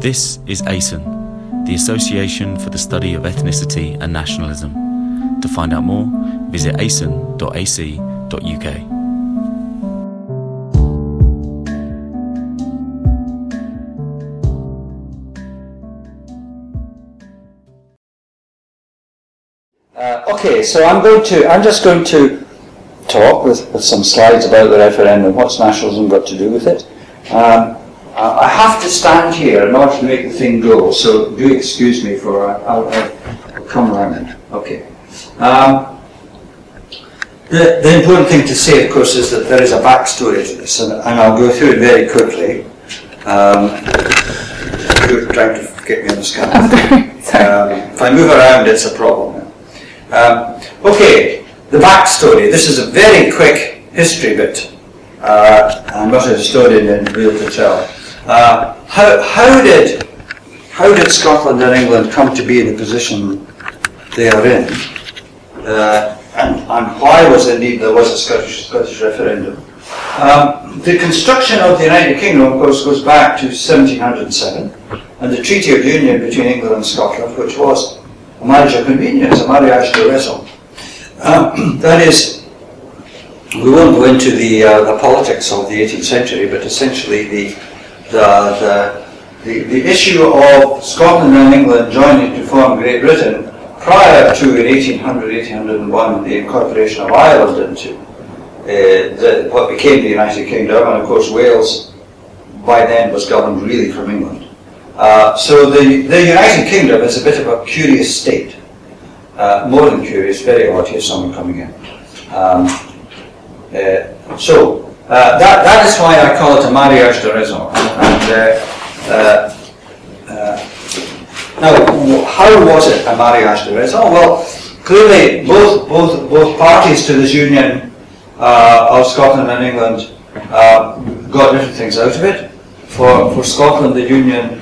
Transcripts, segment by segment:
This is ASEN, the Association for the Study of Ethnicity and Nationalism. To find out more, visit asen.ac.uk. Uh, okay, so I'm going to, I'm just going to talk with, with some slides about the referendum. What's nationalism got to do with it? Um, I have to stand here in order to make the thing go, so do excuse me for, uh, I'll, I'll come around then. Okay. Um, the, the important thing to say, of course, is that there is a backstory to this, and, and I'll go through it very quickly. Um, you're trying to get me on the screen. Um, if I move around, it's a problem. Um, okay, the backstory. This is a very quick history bit. Uh, I'm not a historian and be able to tell. Uh, how, how did how did Scotland and England come to be in the position they are in? Uh, and, and why was indeed there was a Scottish, Scottish referendum? Um, the construction of the United Kingdom, of course, goes back to 1707, and the Treaty of Union between England and Scotland, which was a marriage of convenience, a mariage de raison. Um, that is, we won't go into the, uh, the politics of the 18th century, but essentially the, the, the, the, issue of Scotland and England joining to form Great Britain prior to in 1800, 1801 the incorporation of Ireland into uh, the, what became the United Kingdom, and of course Wales by then was governed really from England. Uh, so the, the United Kingdom is a bit of a curious state. Uh, more than curious, very odd, here's someone coming in. Um, uh, so, uh, that, that is why I call it a mariage de raison. And, uh, uh, now, how was it a mariage de raison? Well, clearly both, both, both parties to this union of Scotland and England got different things out of it. For, for Scotland, the union,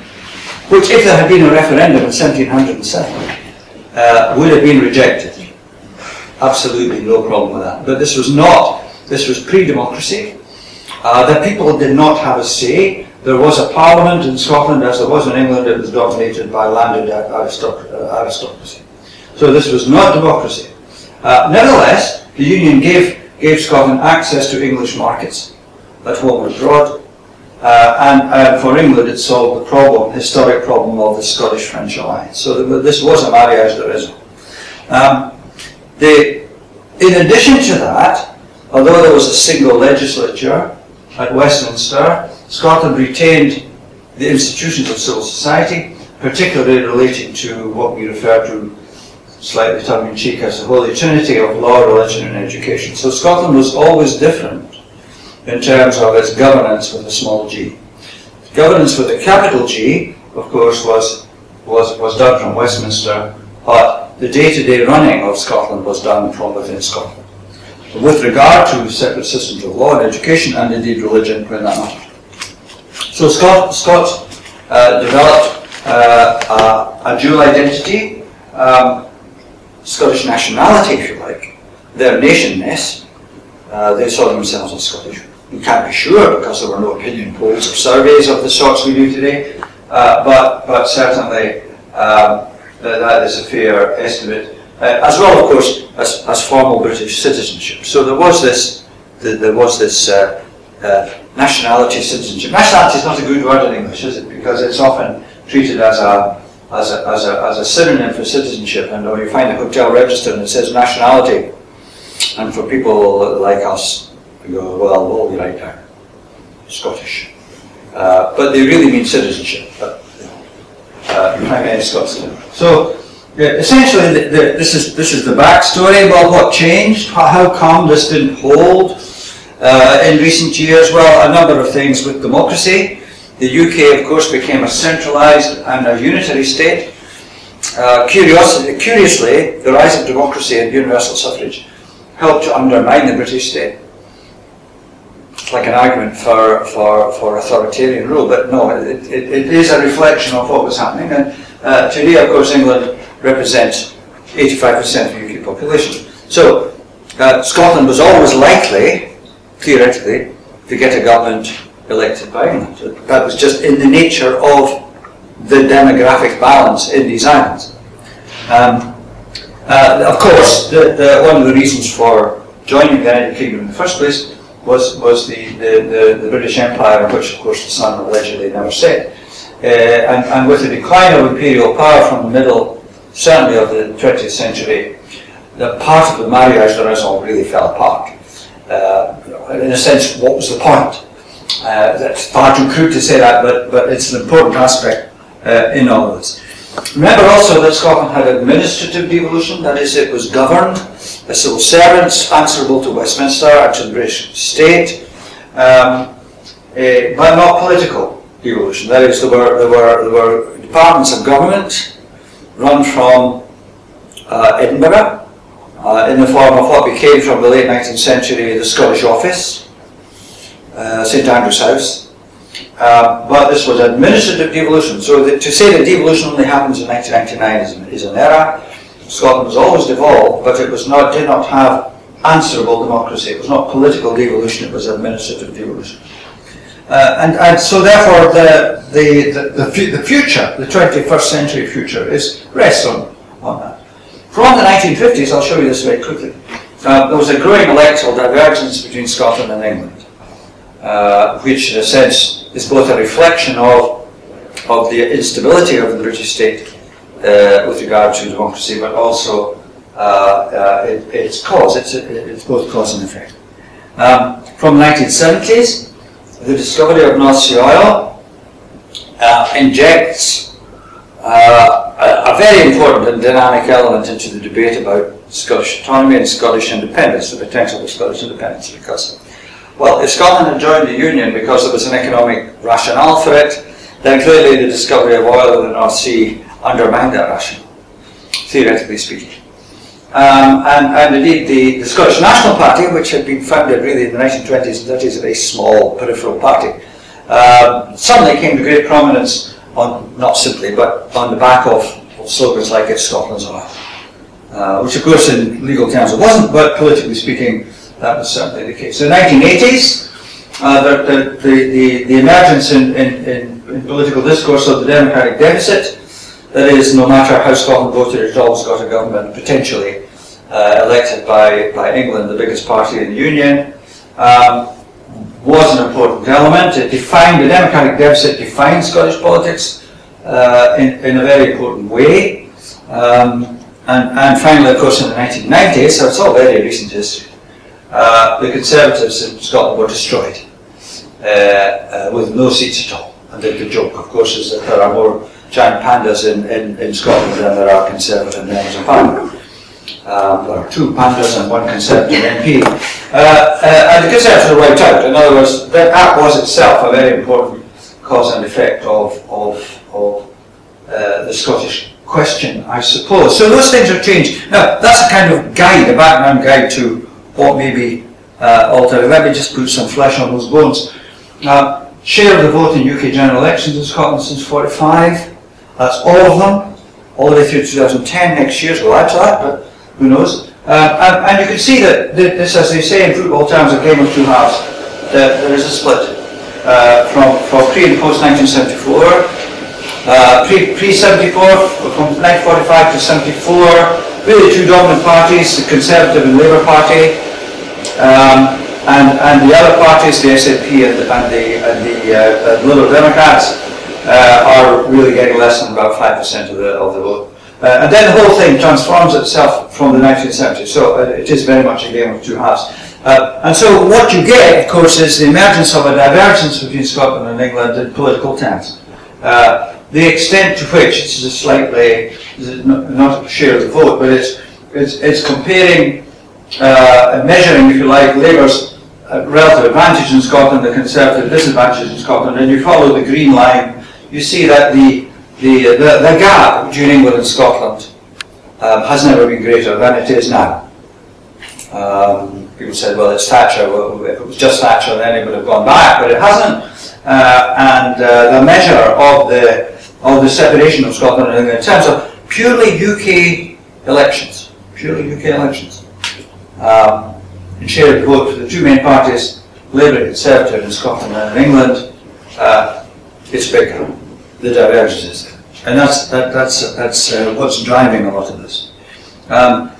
which if there had been a referendum in 1707, uh, would have been rejected. Absolutely no problem with that. But this was not, this was pre-democracy. Uh, the people did not have a say. There was a parliament in Scotland, as there was in England, it was dominated by landed uh, aristocracy. So this was not democracy. Uh, nevertheless, the Union gave, gave Scotland access to English markets at home and abroad. Uh, and, for England, it solved the problem, historic problem of the Scottish-French alliance. So the, this was a mariage de raison. Um, in addition to that, although there was a single legislature at Westminster, Scotland retained the institutions of civil society, particularly relating to what we refer to slightly tongue-in-cheek as the Holy Trinity of law, religion and education. So Scotland was always different in terms of its governance with a small g. Governance with a capital G, of course, was, was, was done from Westminster, but the day-to-day running of Scotland was done from within Scotland. With regard to separate systems of law and education, and indeed religion, when that mattered. So Scott, Scots uh, developed uh, a, a, dual identity, um, Scottish nationality, if you like, their nationness. Uh, they saw themselves as Scottish we can't be sure because there were no opinion polls or surveys of the sorts we do today, uh, but, but certainly um, that is a fair estimate, uh, as well, of course, as, as formal British citizenship. So there was this, the, there was this uh, uh, nationality citizenship. Nationality is not a good word in English, is it? Because it's often treated as a as a, as a, as a synonym for citizenship, and or you find a hotel register and it says nationality, and for people like us, we go, well, we'll be right there. Scottish. Uh, but they really mean citizenship. But uh, primary Scotland. So essentially, the, the, this is this is the backstory. Well, what changed? How, how come this didn't hold uh, in recent years? Well, a number of things with democracy. The UK, of course, became a centralised and a unitary state. Uh, curiously, the rise of democracy and universal suffrage helped to undermine the British state It's like an argument for, for, for authoritarian rule, but no, it, it, it is a reflection of what was happening. And uh, today, of course, England represents 85% of the UK population. So uh, Scotland was always likely, theoretically, to get a government elected by England. That was just in the nature of the demographic balance in these islands. Um, uh, of course, the, the, one of the reasons for joining the United Kingdom in the first place was, was the, the, the, British Empire, which of course the Sun allegedly never said. Uh, and, and with the decline of imperial power from the middle, certainly of the 20th century, the part of the mariage de raison really fell apart. Uh, in a sense, what was the point? Uh, that's far too crude to say that, but, but it's an important aspect uh, in all of this. Remember also that Scotland had administrative devolution, that is, it was governed by civil servants answerable to Westminster and to the British state, um, uh, but not political devolution. That is, there were, there were, there were departments of government run from uh, Edinburgh uh, in the form of what became from the late 19th century the Scottish Office, uh, St Andrew's House. Uh, but this was administrative devolution. So to say that devolution only happens in 1999 is, is an error. Scotland was always devolved, but it was not did not have answerable democracy. It was not political devolution; it was administrative devolution. Uh, and, and so therefore the, the, the, the, the future, the 21st century future, is rests on, on that. From the 1950s, I'll show you this very quickly, uh, there was a growing electoral divergence between Scotland and England, uh, which in a sense is both a reflection of, of the instability of the British state uh, with regard to democracy, but also uh, uh, it, its cause. It's, it's both cause and effect. Um, from the 1970s, the discovery of North Sea oil uh, injects uh, a, a, very important and dynamic element into the debate about Scottish autonomy and Scottish independence, the potential for Scottish independence, because, well, if Scotland had joined the Union because there was an economic rationale for it, then clearly the discovery of oil in the North Sea undermined that rationale, theoretically speaking. Um, and, and, indeed, the, the, Scottish National Party, which had been founded really in the 1920s and 30s, a very small peripheral party, um, suddenly came to great prominence on not simply, but on the back of, slogans like "It's Scotland's oil," uh, which, of course, in legal terms it wasn't, but politically speaking, that was certainly the case. So in the 1980s, uh, the, the, the, the, emergence in, in, in political discourse of the democratic deficit that is, no matter how Scotland voted, it's always got a government potentially uh, elected by, by England, the biggest party in the Union, um, was an important element. It defined, the democratic deficit defined Scottish politics uh, in, in a very important way. Um, and, and finally, of course, in the 1990s, so it's all very recent history, uh, the Conservatives in Scotland were destroyed uh, uh, with no seats at all. And the, the joke, of course, is that there are more giant pandas in, in, in Scotland than there are Conservative members of Parliament. Um, there are two pandas and one Conservative MP. Uh, uh, and the Conservatives were wiped out. In other words, that, was itself a very important cause and effect of, of, of uh, the Scottish question, I suppose. So those things have changed. Now, that's a kind of guide, a background guide to what may be uh, altered. Let me just put some flesh on those bones. Now, share of the vote in UK general elections in Scotland since 45. That's all of them, all the way through 2010. Next year's will add to that, but who knows? Uh, and, and, you can see that this, as they say in football terms, a game of two halves. There, there is a split uh, from, from pre and post 1974. Uh, pre, pre-74, from 1945 to 74, really two dominant parties, the Conservative and Labour Party, um, and, and the other parties, the SNP and, and the, and the uh, Liberal Democrats, uh, are really getting less than about 5% of the, of the vote. Uh, and then the whole thing transforms itself from the 1970s, so uh, it is very much a game of two halves. Uh, and so what you get, of course, is the emergence of a divergence between Scotland and England in political terms. Uh, the extent to which, this is a slightly, not, a share of the vote, but it's, it's, it's comparing uh, and measuring, if you like, Labour's uh, relative advantage in Scotland, the Conservative disadvantage in Scotland, and you follow the green line you see that the, the, the, the gap between England and Scotland um, has never been greater than it is now. Um, people said, well, it's Thatcher. Well, if it was just Thatcher, then it would have gone back, but it hasn't. Uh, and uh, the measure of the of the separation of Scotland and England in terms of purely UK elections, purely UK elections, um, and shared the vote for the two main parties, Labour and Conservative in Scotland and in England, uh, it's bigger. The divergence is there. And that's, that, that's, that's uh, what's driving a lot of this. Um,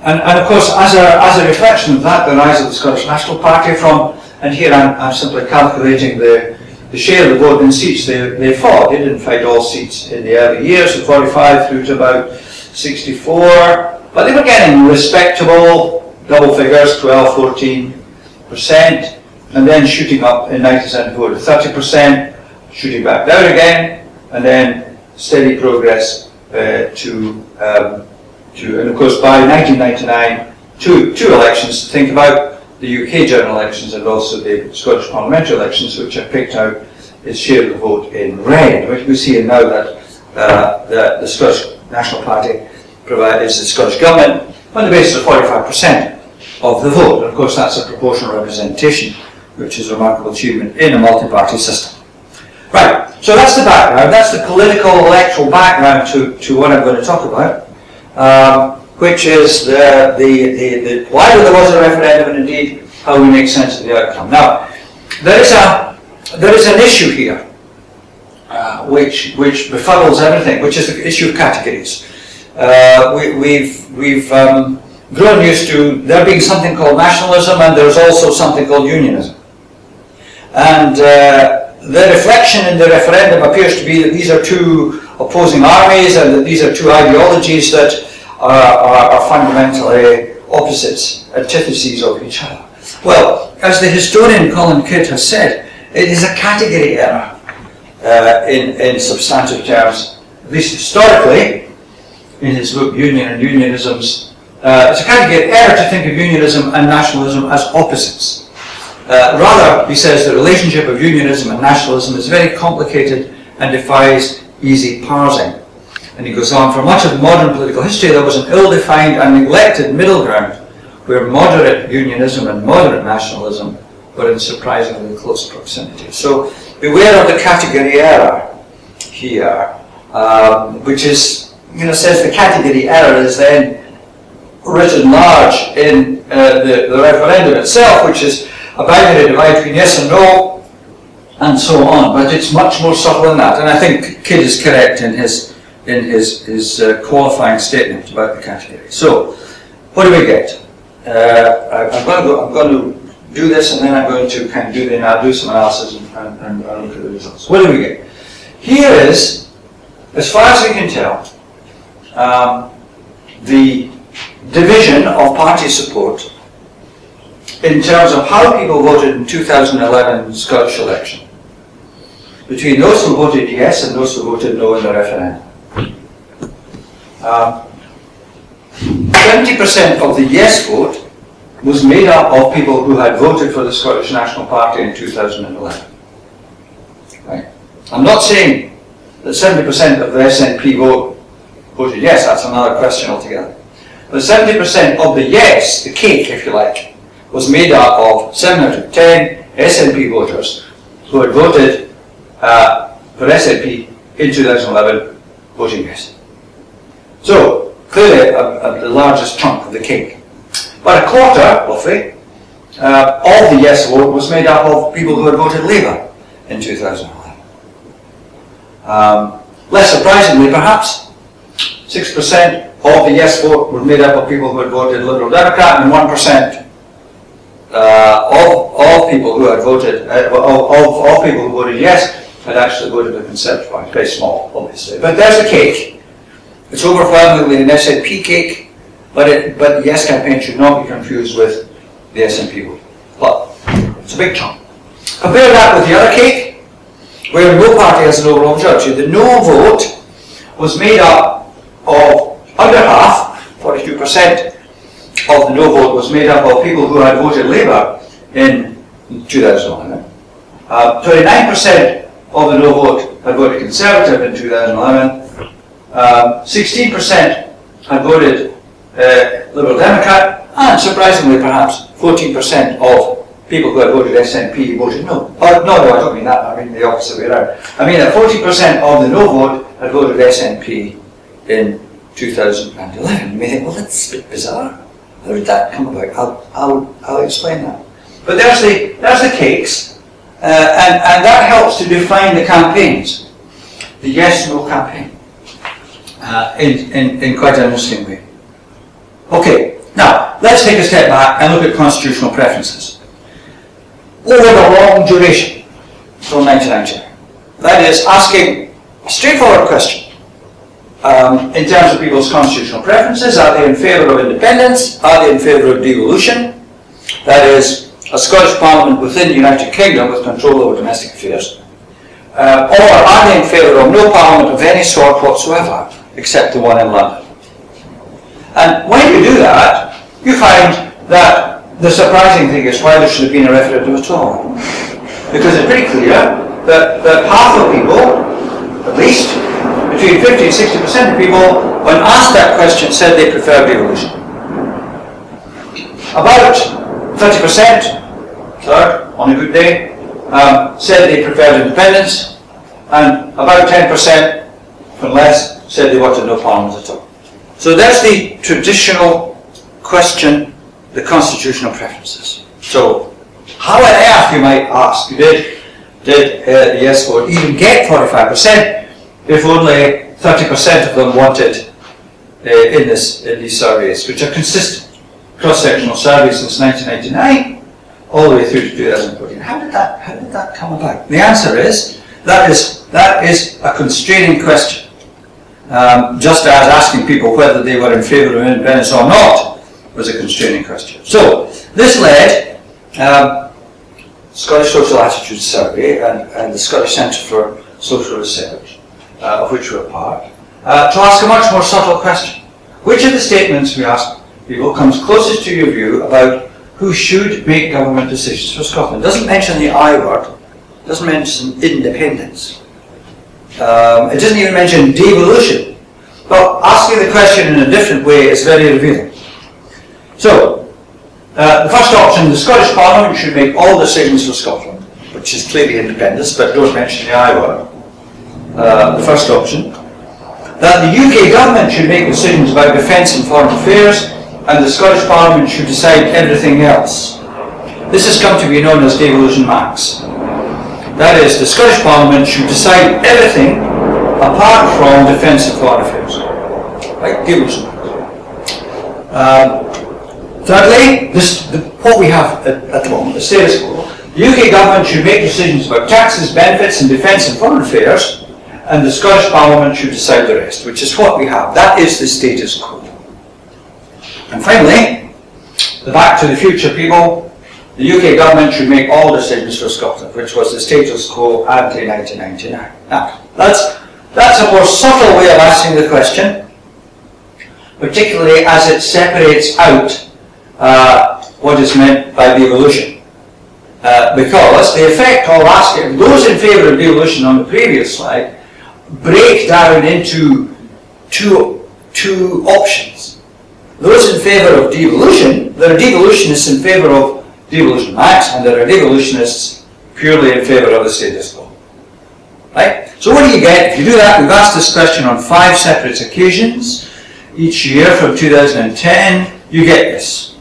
and, and of course, as a, as a reflection of that, the rise of the Scottish National Party from, and here I'm, I'm simply calculating the, the share of the vote in seats they, they fought. They didn't fight all seats in the early years, from 45 through to about 64, but they were getting respectable double figures, 12, 14 percent, and then shooting up in 1974 to 30 percent, shooting back down again, and then steady progress uh, to, um, to, and of course by 1999, two, two elections to think about, the UK general elections and also the Scottish parliamentary elections, which have picked out is share of the vote in red, which we see now that uh, the, the Scottish National Party provides the Scottish Government on the basis of 45% of the vote. And of course, that's a proportional representation, which is a remarkable achievement in a multi-party system. Right, so that's the background, that's the political electoral background to, to what I'm going to talk about, um, which is the, the, the, the, why there was a referendum and indeed how we make sense of the outcome. Now, there is, a, there is an issue here uh, which, which befuddles everything, which is the issue of categories. Uh, we, we've, we've um, grown used to there being something called nationalism and there's also something called unionism. And uh, the reflection in the referendum appears to be that these are two opposing armies and that these are two ideologies that are, are, are fundamentally opposites, antitheses of each other. Well, as the historian Colin Kidd has said, it is a category error uh, in, in substantive terms, at least historically, in his book Union and Unionisms. Uh, it's a category error to think of unionism and nationalism as opposites. Uh, rather, he says the relationship of unionism and nationalism is very complicated and defies easy parsing. And he goes on, for much of modern political history there was an ill-defined and neglected middle ground where moderate unionism and moderate nationalism were in surprisingly close proximity. So beware of the category error here, um, which is, you know, says the category error is then written large in uh, the, the referendum itself, which is a binary divide between yes and no, and so on. But it's much more subtle than that. And I think Kidd is correct in his in his his uh, qualifying statement about the category. So, what do we get? Uh, I, am going to go, I'm going to do this, and then I'm going to kind of do the I'll do some analysis and, and, and, and look at the results. What do we get? Here is, as far as we can tell, um, the division of party support in terms of how people voted in 2011 Scottish election between those who voted yes and those who voted no in the referendum. 20% um, of the yes vote was made up of people who had voted for the Scottish National Party in 2011. Right? I'm not saying that 70% of the SNP vote voted yes, that's another question altogether. But 70% of the yes, the cake if you like, was made up of 7 out 10 SNP voters who had voted uh, for SNP in 2011, voting yes. So, clearly a, a, the largest chunk of the cake. But a quarter, roughly, uh, of the yes vote was made up of people who had voted Labour in 2011. Um, less surprisingly, perhaps, 6% of the yes vote was made up of people who had voted Liberal Democrat and 1% uh, of, of people who had voted, uh, of people who voted yes, had actually voted the Conservative Party. Very small, obviously. But there's a cake. It's overwhelmingly an SNP cake, but, it, but the Yes campaign should not be confused with the SNP vote. But it's a big chunk. Compare that with the other cake, where no party has an overall majority. The no vote was made up of under half, 42%, of the no vote was made up of people who had voted Labour in 2011. 29% uh, of the no vote had voted Conservative in 2011. 16% um, had voted uh, Liberal Democrat, and surprisingly perhaps 14% of people who had voted SNP voted no. Oh, no, no, I don't mean that, I mean the opposite way around. I mean that 40% of the no vote had voted SNP in 2011. You may think, well, that's a bit bizarre. How did that come about? I'll, I'll, I'll explain that. But there's the, there's the cakes, uh, and, and that helps to define the campaigns. The yes-no campaign. uh, in, in, in quite an interesting way. Okay, now let's take a step back and look at constitutional preferences. Over the long duration, from 1990, that is asking a straightforward question. Um, in terms of people's constitutional preferences, are they in favour of independence? Are they in favour of devolution? That is, a Scottish Parliament within the United Kingdom with control over domestic affairs. Uh, or are they in favour of no Parliament of any sort whatsoever, except the one in London? And when you do that, you find that the surprising thing is why there should have been a referendum at all. Because it's pretty clear that, that half of people, at least, between 50 and 60% of people, when asked that question, said they prefer devolution. About 30%, third, on a good day, um, said they preferred independence, and about 10%, from less, said they wanted no parliament at all. So that's the traditional question, the constitutional preferences. So, how on earth, you might ask, did, did uh, the yes vote even get 45% if only 30% of them wanted uh, in, this, in these surveys, which are consistent cross-sectional surveys since 1999, all the way through to 2014. How did that, how did that come about? The answer is, that is, that is a constraining question um, just as asking people whether they were in favour of independence or not was a constraining question. So, this led um, Scottish Social Attitudes Survey and, and the Scottish Centre for Social Research, uh, of which we're part, uh, to ask a much more subtle question. Which of the statements we ask people comes closest to your view about who should make government decisions for Scotland? Doesn't mention the I word, doesn't mention independence. Um, it doesn't even mention devolution. But asking the question in a different way is very revealing. So, uh, the first option, the Scottish Parliament should make all decisions for Scotland, which is clearly independence, but don't mention the I word. Uh, the first option. That the UK government should make decisions about defence and foreign affairs, and the Scottish Parliament should decide everything else. This has come to be known as devolution max. That is, the Scottish Parliament should decide everything apart from defence and foreign affairs. Right? Devolution. Um, thirdly, this, the, what we have at, at the moment, the status quo, the UK government should make decisions about taxes, benefits and defence and foreign affairs, and the Scottish Parliament should decide the rest, which is what we have. That is the status quo. And finally, the back to the future people, the UK government should make all decisions for Scotland, which was the status quo ante 1999. Now, that's, that's a more subtle way of asking the question, particularly as it separates out uh, what is meant by devolution. Uh, because the effect of asking those in favour of devolution on the previous slide break down into two, two options. Those in favour of devolution, there are devolutionists in favour of devolution max, and there are devolutionists purely in favour of the status quo. Right? So what do you get? If you do that, we've asked this question on five separate occasions each year from 2010, you get this.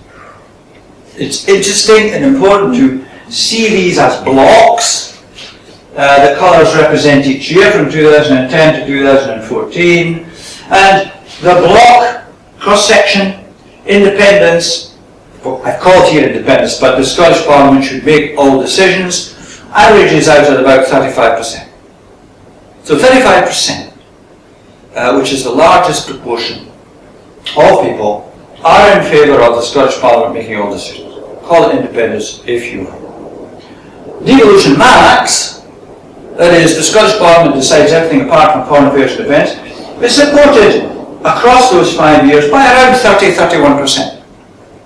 It's interesting and important to see these as blocks. Uh, the colours represent each year from 2010 to 2014. And the block cross-section, independence, I call it here independence, but the Scottish Parliament should make all decisions, averages out at about 35%. So 35%, uh, which is the largest proportion of people, are in favour of the Scottish Parliament making all decisions. Call it independence if you will. Devolution max, that is, the Scottish Parliament decides everything apart from foreign affairs and defence, is supported across those five years by around 30-31%.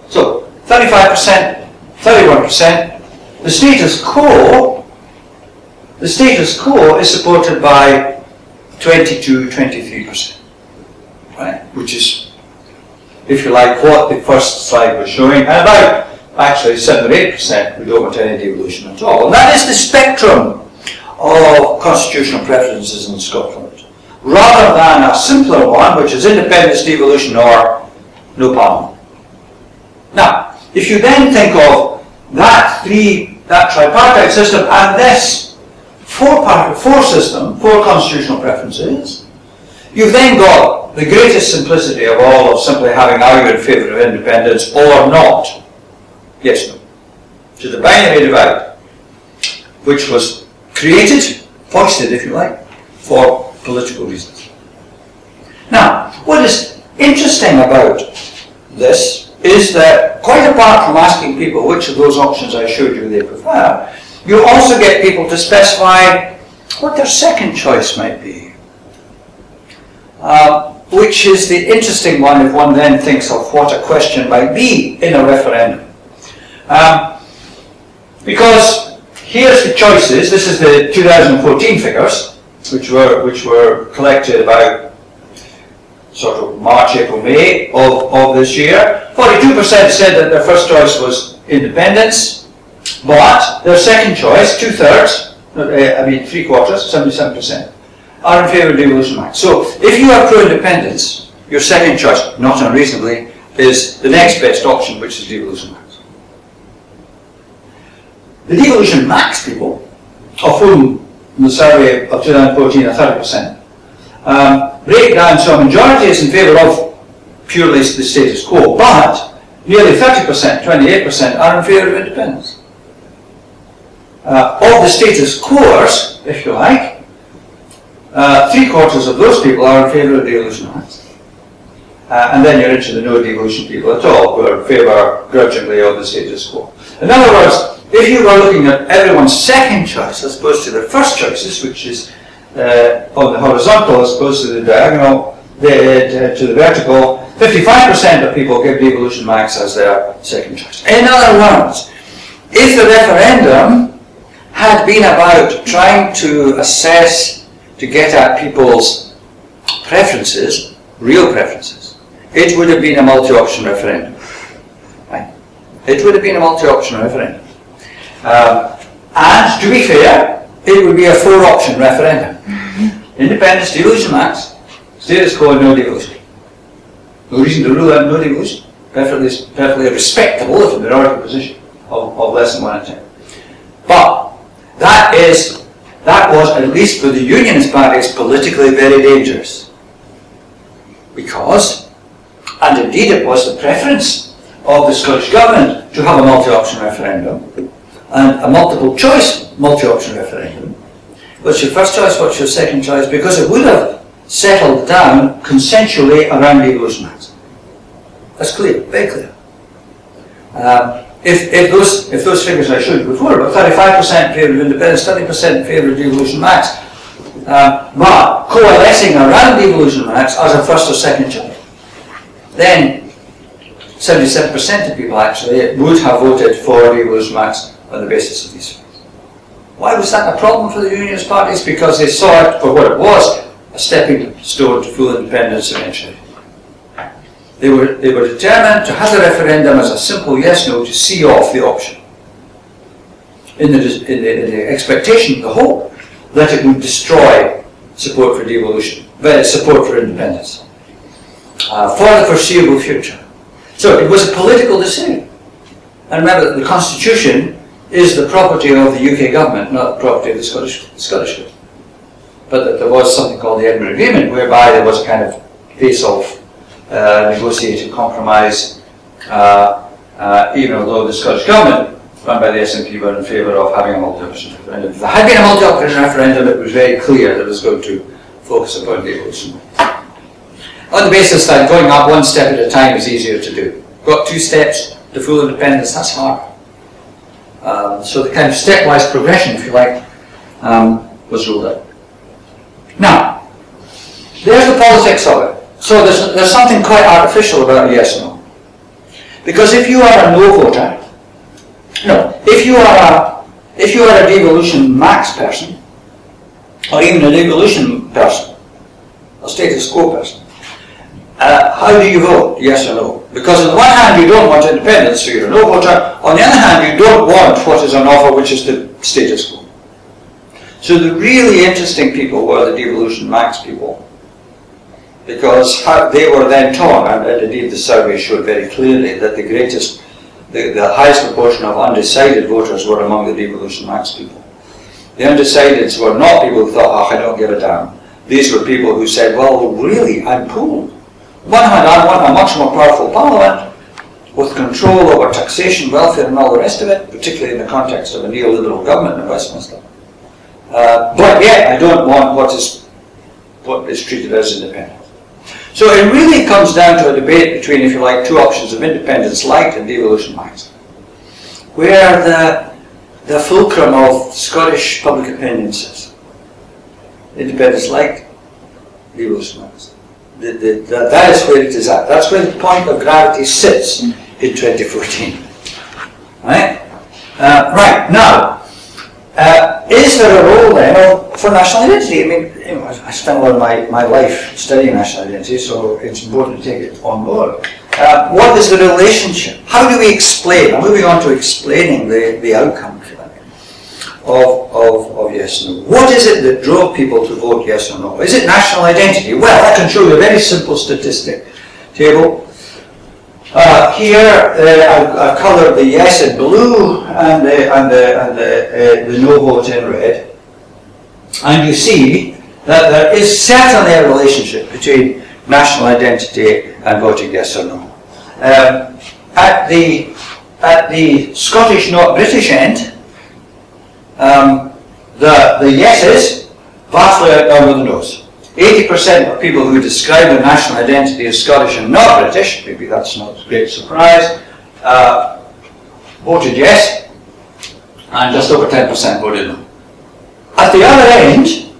So 35%, 31%. The status quo, the status quo is supported by 22, 23%, right? Which is, if you like, what the first slide was showing, and about actually 7 or 8% we don't want any devolution at all. And that is the spectrum of constitutional preferences in Scotland, rather than a simpler one, which is independence, devolution, or no parliament. Now, if you then think of that three, that tripartite system and this four part, four system, four constitutional preferences, You've then got the greatest simplicity of all of simply having are in favour of independence or not? Yes, no. To the binary divide, which was created, foisted if you like, for political reasons. Now, what is interesting about this is that quite apart from asking people which of those options I showed you they prefer, you also get people to specify what their second choice might be. Uh, which is the interesting one if one then thinks of what a question might be in a referendum. Um, because here's the choices. This is the 2014 figures, which were which were collected about sort of March, April, May of, of this year. 42% said that their first choice was independence, but their second choice, two thirds, uh, I mean three quarters, 77%, are in favour of devolution. So if you are pro-independence, your second choice, not unreasonably, is the next best option, which is devolution. The devolution max people, of whom in the survey of 2014 are 30%, um, break down so a majority is in favour of purely the status quo, but nearly 30%, 28% are in favour of independence. Uh, of the status quoers, if you like, uh, three quarters of those people are in favour of devolution rights. Uh, and then you're into the no devolution people at all, who are in favour grudgingly of the status quo. In other words, if you were looking at everyone's second choice as opposed to their first choices, which is uh, on the horizontal as opposed to the diagonal, the, to the vertical, 55% of people give devolution max as their second choice. In other words, if the referendum had been about trying to assess, to get at people's preferences, real preferences, it would have been a multi-option referendum. Right? It would have been a multi-option referendum. Um, and to be fair, it would be a four-option referendum. Independence, devolution max, status quo, no devolution. No reason to rule out no devolution. Perfectly, perfectly respectable if a minority position of, of less than one in ten. But that is that was, at least for the Unionist parties, politically very dangerous. Because, and indeed it was the preference of the Scottish Government to have a multi-option referendum, and a multiple choice multi-option referendum. What's your first choice, what's your second choice? Because it would have settled down consensually around devolution max. That's clear, very clear. Um, if, if, those, if those figures I showed you before, about 35% in favour of independence, 30% in favour of devolution max, uh, but coalescing around devolution max as a first or second choice, then 77% of people actually would have voted for devolution max on the basis of these things. Why was that a problem for the Unionist parties? Because they saw it for what it was, a stepping stone to full independence eventually. They were, they were determined to have the referendum as a simple yes-no to see off the option. In the, in, the, in the expectation, the hope, that it would destroy support for devolution, support for independence, uh, for the foreseeable future. So it was a political decision. And remember that the Constitution is the property of the UK government, not the property of the Scottish, Scottish government. But that there was something called the Edinburgh Agreement, whereby there was a kind of face-off uh, negotiated compromise, uh, uh, even although the Scottish Government, run by the SNP, were in favour of having a multi-option referendum. If there had been a multi-option referendum, it was very clear that it was going to focus upon the devolution. On the basis that going up one step at a time is easier to do. Got two steps to full independence, that's hard. Um, so the kind of stepwise progression, if you like, um, was ruled out. Now, there's the politics of it. So there's, there's something quite artificial about yes no. Because if you are a no voter, no, if you are a, if you are a devolution max person, or even a devolution person, a status quo person, uh, how do you vote, yes or no? Because on the one hand you don't want independence, so you're a no voter. On the other hand, you don't want what is on offer, which is the status quo. So the really interesting people were the devolution max people, because they were then torn, and, indeed the survey showed very clearly that the greatest, the, the highest proportion of undecided voters were among the devolution max people. The undecideds were not people who thought, oh, I don't give a damn. These were people who said, well, really, I'm pulled." One hand, I want a much more powerful parliament with control over taxation, welfare, and all the rest of it, particularly in the context of a neoliberal government in Westminster. Uh, but yet, I don't want what is what is treated as independent. So it really comes down to a debate between, if you like, two options of independence light and devolution light, where the the fulcrum of Scottish public opinion sits. Independence light, devolution light. The, the, the, that is where it is at. That's where the point of gravity sits in 2014. Right? Uh, right, now, uh, is there a role then for national identity? I mean, you know, I spent a lot of my, my life studying national identity, so it's important to take it on board. Uh, what is the relationship? How do we explain? I'm moving on to explaining the, the outcome of, of, of yes and no. What is it that drove people to vote yes or no? Is it national identity? Well, I can show you a very simple statistic table. Uh, here, uh, I've, I've, colored the yes in blue and the, and the, and the, uh, the no vote in red. And you see that there is certainly a relationship between national identity and voting yes or no. Um, at, the, at the Scottish, not British end, um, the, the yeses vastly outnumber the no's. 80% of people who describe their national identity as Scottish and not British, maybe that's not a great surprise, uh, voted yes, and just over 10% voted no. At the other end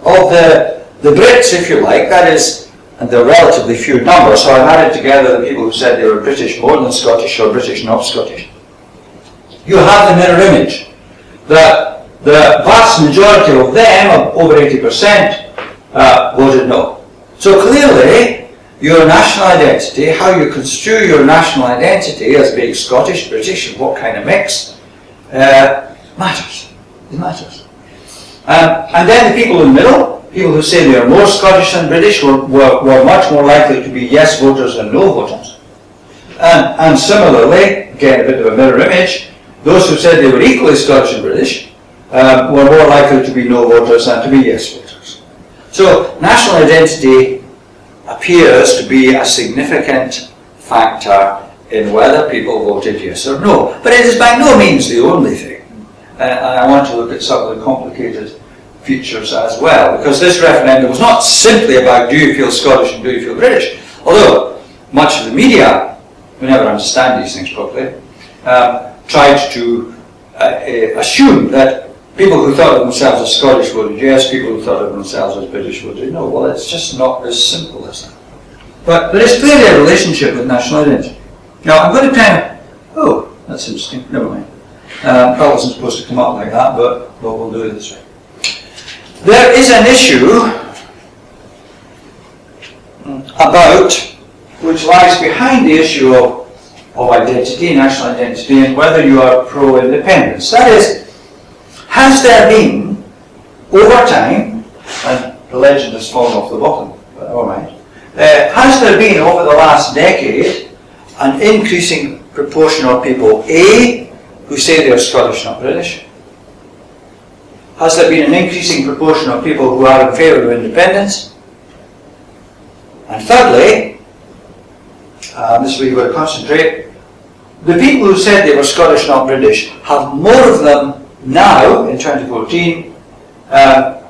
of the, the Brits, if you like, that is, and they're relatively few numbers, so I've added together the people who said they were British more than Scottish or British not Scottish. You have the mirror image that the vast majority of them, over 80%, uh, voted no. So clearly, your national identity, how you construe your national identity as being Scottish, British, and what kind of mix, uh, matters. It matters. Um, and then the people in the middle, people who say they are more Scottish than British, were, were, were much more likely to be yes voters than no voters. And, and similarly, again a bit of a mirror image, those who said they were equally Scottish and British um, were more likely to be no voters than to be yes voters. So national identity appears to be a significant factor in whether people voted yes or no. But it is by no means the only thing. Uh, and I want to look at some of the complicated features as well, because this referendum was not simply about do you feel Scottish and do you feel British, although much of the media, we never understand these things properly, um, tried to uh, uh, assume that people who thought of themselves as Scottish voted yes, people who thought of themselves as British voted no. Well, it's just not as simple as that. But there is clearly a relationship with national identity. Now, I'm going to kind of, oh, that's interesting, never mind. Um, that wasn't supposed to come up like that, but, but we'll do it this way. There is an issue about, which lies behind the issue of, of identity, national identity, and whether you are pro-independence. That is, has there been, over time, and the legend has fallen off the bottom, but never mind, uh, has there been over the last decade an increasing proportion of people, A, who say they're Scottish, not British? Has there been an increasing proportion of people who are in favour of independence? And thirdly, um, this is where you've got to concentrate, the people who said they were Scottish, not British, have more of them now, in 2014, uh,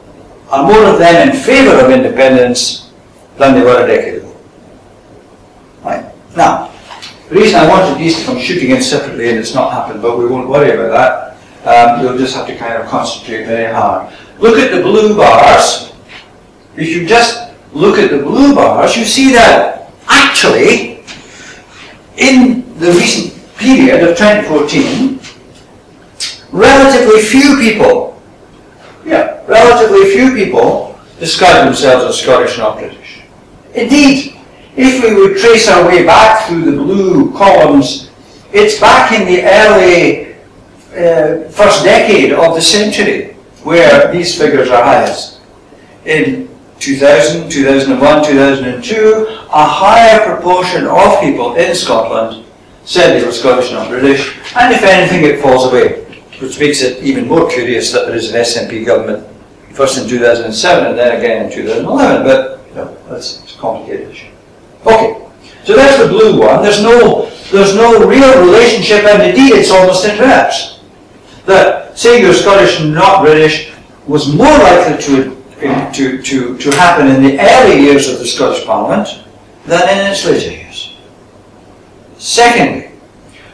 are more of them in favour of independence than they were a decade ago. Right? Now, the reason I wanted these to come shooting in separately, and it's not happened, but we won't worry about that, um, you'll just have to kind of concentrate very hard. Look at the blue bars. If you just look at the blue bars, you see that actually, in the recent period of 2014, relatively few people, yeah, relatively few people describe themselves as Scottish, not British. Indeed, if we would trace our way back through the blue columns, it's back in the early uh, first decade of the century where these figures are highest. In 2000, 2001, 2002, a higher proportion of people in Scotland they were Scottish, not British, and if anything, it falls away which makes it even more curious that there is an SNP government First in 2007 and then again in 2011, but you know, that's a complicated issue. Okay, so that's the blue one. There's no, there's no real relationship, and indeed it's almost inverse. That saying you're Scottish and not British was more likely to, to, to, to happen in the early years of the Scottish Parliament than in its later. Secondly,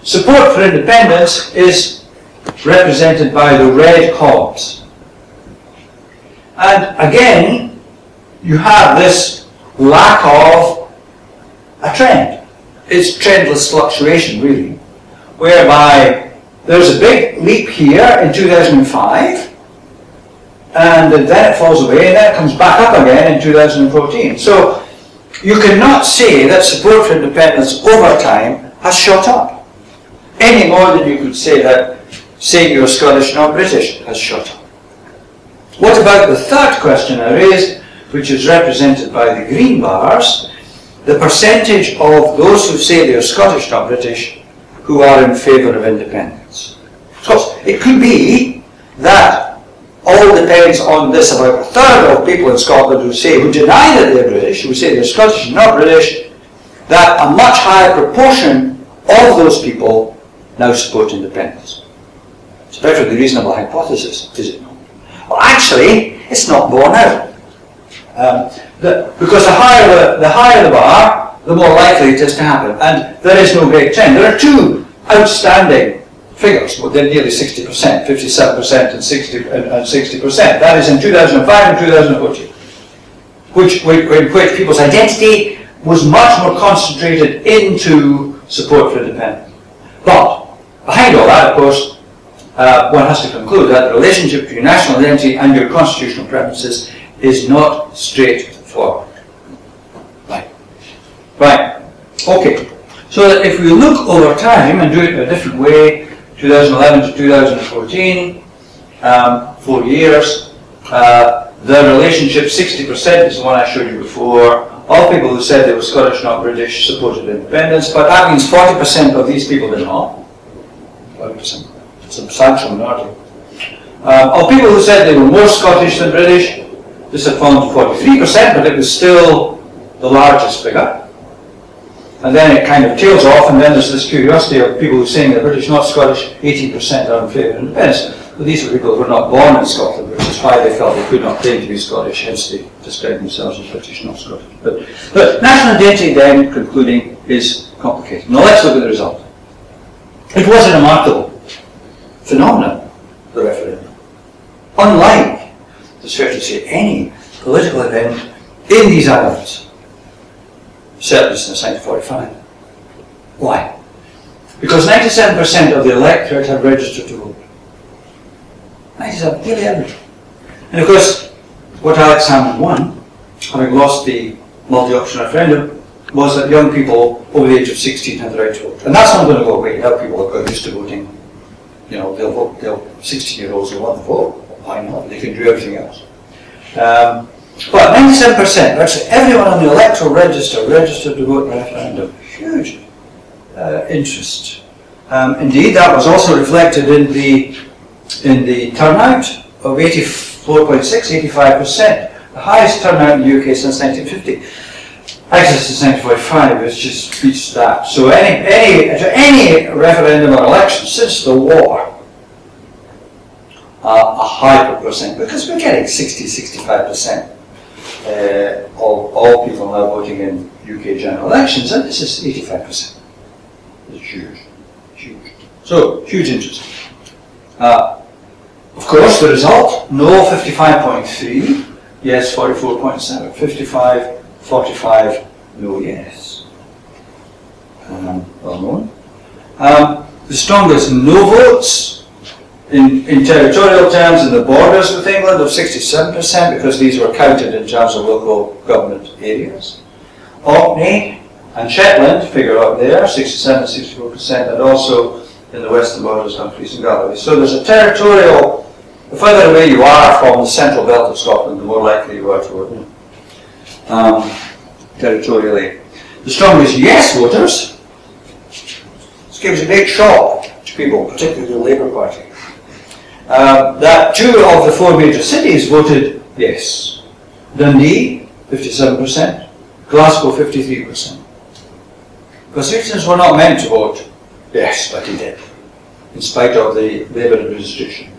support for independence is represented by the red columns. And again, you have this lack of a trend. It's trendless fluctuation, really, whereby there's a big leap here in 2005, and then it falls away, and then it comes back up again in 2014. So you cannot say that support for independence over time has shot up, any more than you could say that saying you're Scottish, not British, has shot up. What about the third question I raised, which is represented by the green bars, the percentage of those who say they're Scottish, not British, who are in favour of independence? Of course, it could be that all depends on this about a third of people in Scotland who say, who deny that they're British, who say they're Scottish, not British, that a much higher proportion of those people now support independence. It's a perfectly reasonable hypothesis, is it not? Well, actually, it's not borne out. Um, the, because the higher the, the higher the bar, the more likely it is to happen. And there is no great trend. There are two outstanding figures, well, they're nearly 60%, 57% and 60 and, and 60%. That is in 2005 and 2014, which, in which people's identity was much more concentrated into support for independence. But behind all that, of course, uh, one has to conclude that the relationship between national identity and your constitutional preferences is not straightforward. Right. Right. Okay. So that if we look over time and do it in a different way, 2011 to 2014, um, four years, uh, the relationship 60% is the one I showed you before. All people who said they were Scottish, not British, supported independence, but that means 40% of these people did not. 40%, substantial minority. Um, of people who said they were more Scottish than British, this had fallen to 43%, but it was still the largest figure. And then it kind of tails off, and then there's this curiosity of people who are saying they're British, not Scottish, 18% are in favour of independence. But these were people who were not born in Scotland, which is why they felt they could not claim to be Scottish, hence they described themselves as British, not Scottish. But, but national identity, then, concluding, is complicated. Now let's look at the result. It was a remarkable phenomenon, the referendum. Unlike, it's fair to say, any political event in these islands, certainly since 1945. Why? Because 97% of the electorate have registered to vote. 97, nearly every. And of course, what Alex Salmond won, having lost the multi-option referendum, was that young people over the age of 16 had the right to vote. And that's not going to go away. Now people got used to voting. You know, they'll vote, they'll, 16 year olds will want to vote. Why not? They can do everything else. Um, but 97%, virtually everyone on the electoral register registered to vote in referendum. Huge uh, interest. Um, indeed, that was also reflected in the in the turnout of 84.6, 85%, the highest turnout in the UK since 1950. Actually, since 1945, it's just reached that. So any, any, any referendum or election since the war, uh, a high percent, because we're getting 60, 65% uh, of all people now voting in UK general elections, and this is 85%. It's huge, huge. So, huge interest. Uh, of course, the result, no 55.3, yes 44.7, 55, 45, no yes. Um, well known. Um, the strongest no votes in, in territorial terms in the borders with England of 67% because these were counted in terms of local government areas. Orkney and Shetland figure up there, 67 64%, and also in the western borders, Dumfries and Galloway. So there's a territorial the further away you are from the central belt of Scotland, the more likely you are to vote um, territorially. The strongest yes voters, this gives a great shock to people, particularly the Labour Party, uh, that two of the four major cities voted yes. Dundee, 57%. Glasgow, 53%. Because citizens were not meant to vote yes, but he did, in spite of the Labour administration.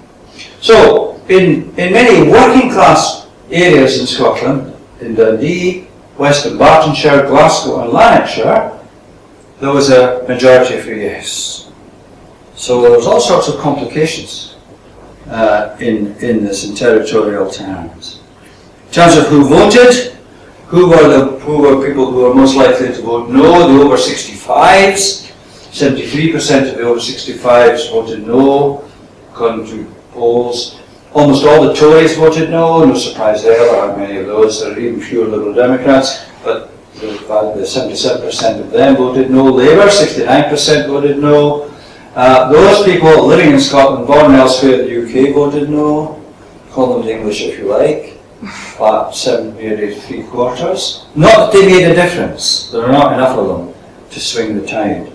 So, in, in many working class areas in Scotland, in Dundee, West Dunbartonshire, Glasgow and Lanarkshire, there was a majority for yes. So there was all sorts of complications uh, in, in this in territorial terms. In terms of who voted, who were the who were people who were most likely to vote no, the over 65s, 73% of the over 65s voted no, according to polls. Almost all the Tories voted no, no surprise there, there aren't many of those, there are even fewer Liberal Democrats, but the, the 77% of them voted no. Labour, 69% voted no. Uh, those people living in Scotland, born elsewhere in the UK, voted no. Call them the English if you like. But seven, nearly three quarters. Not that they made a difference. There are not enough of them to swing the tide.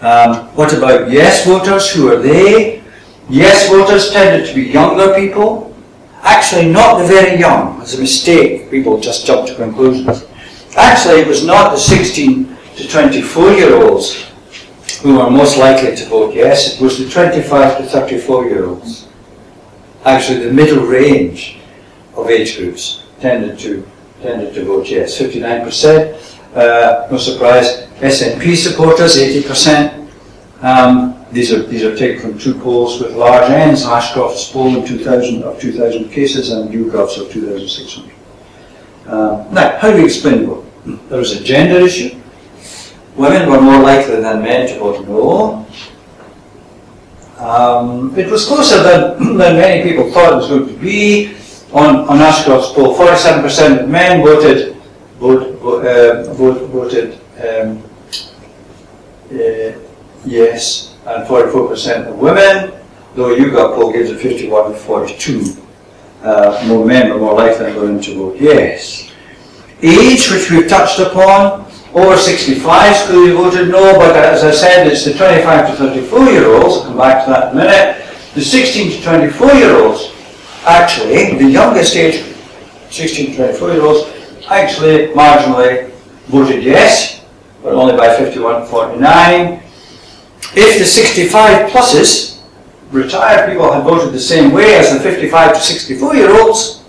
Um, what about yes voters? Who are they? Yes voters tended to be younger people. Actually, not the very young. It's a mistake. People just jump to conclusions. Actually, it was not the 16 to 24 year olds who were most likely to vote yes, it was the 25 to 34 year olds. Actually, the middle range of age groups tended to tended to vote yes. 59%, uh, no surprise. SNP supporters, 80%. Um, these are these are taken from two polls with large ends. Ashcroft's poll in 2000 of 2,000 cases and YouGov's of 2,600. Uh, now, how do we explain vote? There was a gender issue. Women were more likely than men to vote no. Um, it was closer than, than many people thought it was going to be. On, on Ashcroft's poll, 47% of men voted vote, uh, vote, voted um, uh, yes, and 44% of women, though YouGov poll gives it 51 to 42. Uh, more men are more likely than women to vote yes. Age, which we've touched upon, over 65s clearly voted no, but as I said, it's the 25 to 34 year olds, I'll come back to that in a minute. The 16 to 24 year olds, actually, the youngest age, 16 to 24 year olds, actually marginally voted yes, but only by 51 to 49. If the 65 pluses, retired people had voted the same way as the 55 to 64 year olds,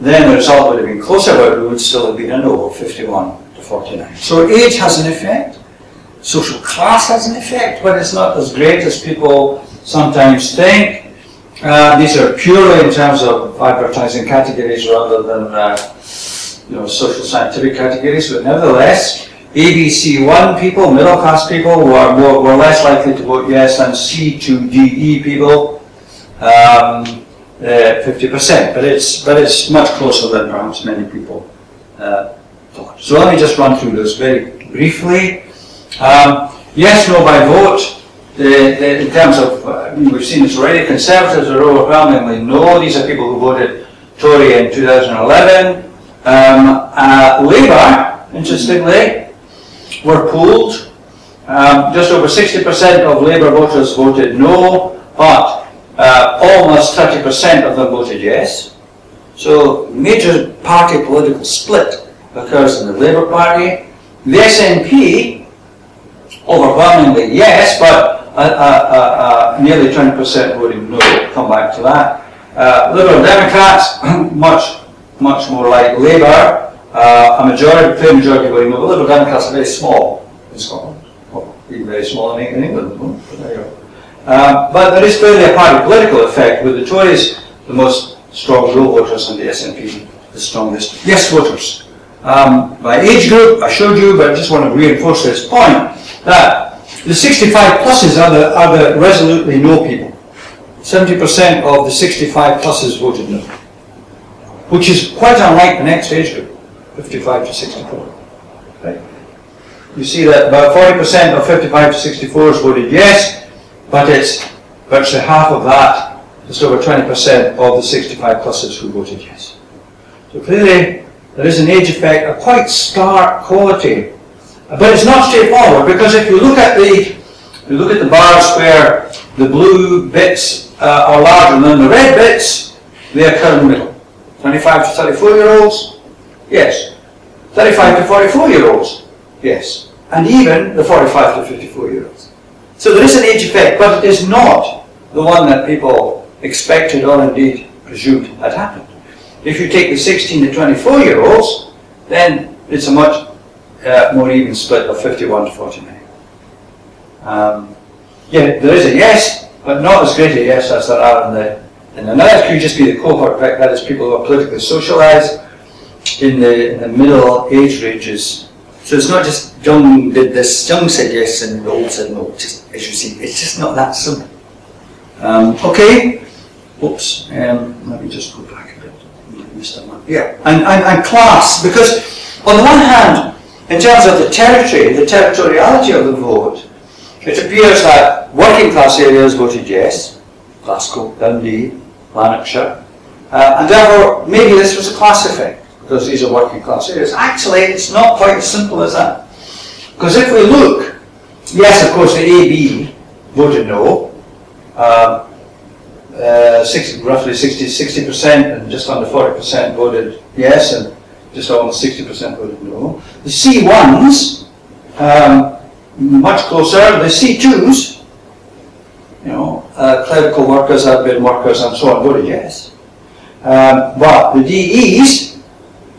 then the result would have been closer, but it would still have been a no, 51 to 49. So age has an effect, social class has an effect, but it's not as great as people sometimes think. Uh, these are purely in terms of advertising categories rather than uh, you know social scientific categories, but nevertheless, ABC1 people, middle class people, were, more, were less likely to vote yes than C2DE people. Um, uh, 50%, but it's, but it's much closer than perhaps many people uh. So let me just run through this very briefly. Um, yes, no by vote. The, the, in terms of, uh, we've seen this already, Conservatives are overwhelmingly no. These are people who voted Tory in 2011. Um, uh, Labour, interestingly, were pooled. Um, just over 60% of Labour voters voted no, but uh, almost 30% of them voted yes. So major party political split occurs in the Labour Party. The SNP, overwhelmingly yes, but uh, uh, uh, nearly 20% voting no. Come back to that. Liberal Democrats, much much more like Labour. A majority, clear majority voting no. Liberal Democrats are very small in Scotland, well, even very small in, England. Um, but there is clearly a party political effect with the Tories the most strong no voters and the SNP the strongest yes voters. Um, by age group, I showed you, but I just want to reinforce this point that the 65 pluses are the, are the resolutely no people. 70% of the 65 pluses voted no, which is quite unlike the next age group, 55 to 64. Right? You see that about 40% of 55 to 64s voted yes, but it's virtually half of that, just over 20% of the 65 pluses who voted yes. So clearly, there is an age effect, a quite stark quality. But it's not straightforward because if you look at the you look at the bars where the blue bits uh, are larger than the red bits, they occur in the middle. 25 to 34 year olds? Yes. 35 to 44 year olds? Yes. And even the 45 to 54 year olds. So there is an age effect, but it is not the one that people expected or indeed presumed had happened. If you take the 16 to 24 year olds, then it's a much uh, more even split of 51 to 49. Um, yeah, there is a yes, but not as great a yes as there are in the in the now that could just be the cohort effect, that is people who are politically socialised in the, in the middle age ranges. So it's not just young did this, young said yes and old said no. Just as you see, it's just not that simple. Um, okay. Oops. Um, let me just go back a bit. Yeah. And, and, and class, because on the one hand, in terms of the territory, the territoriality of the vote, it appears that working class areas voted yes, Glasgow, Dundee, Lanarkshire, uh, and therefore maybe this was a class effect because these are working class areas. Actually, it's not quite as simple as that. Because if we look, yes, of course, the AB voted no, uh, uh, 60, roughly 60, 60% and just under 40% voted yes, and just almost 60% voted no. The C1s, um, much closer. The C2s, you know, uh, clerical workers, admin workers, and so on, voted yes. Um, but the DEs,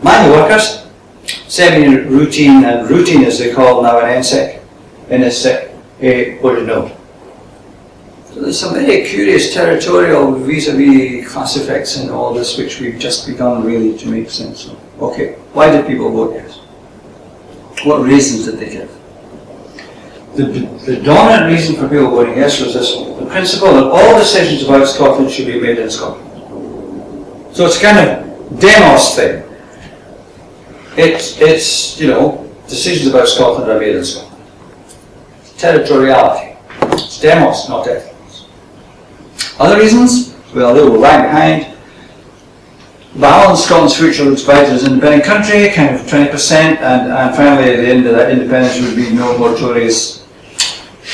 manual workers, semi-routine and routine as they call now in NSEC, NSEC, uh, voted no. So there's some very curious territorial vis-a-vis class effects in all this, which we've just begun really to make sense of. Okay, why did people vote yes? What reasons did they give? The, the dominant reason for people voting yes was this the principle that all decisions about Scotland should be made in Scotland. So it's kind of demos thing. It's, it's, you know, decisions about Scotland are made in Scotland. Territoriality. It's demos, not ethnos. Other reasons? Well, they were lying behind. Balance Scotland's future looks brighter as an independent country, kind of 20%, and, and finally at the end of that independence would be no more Tories.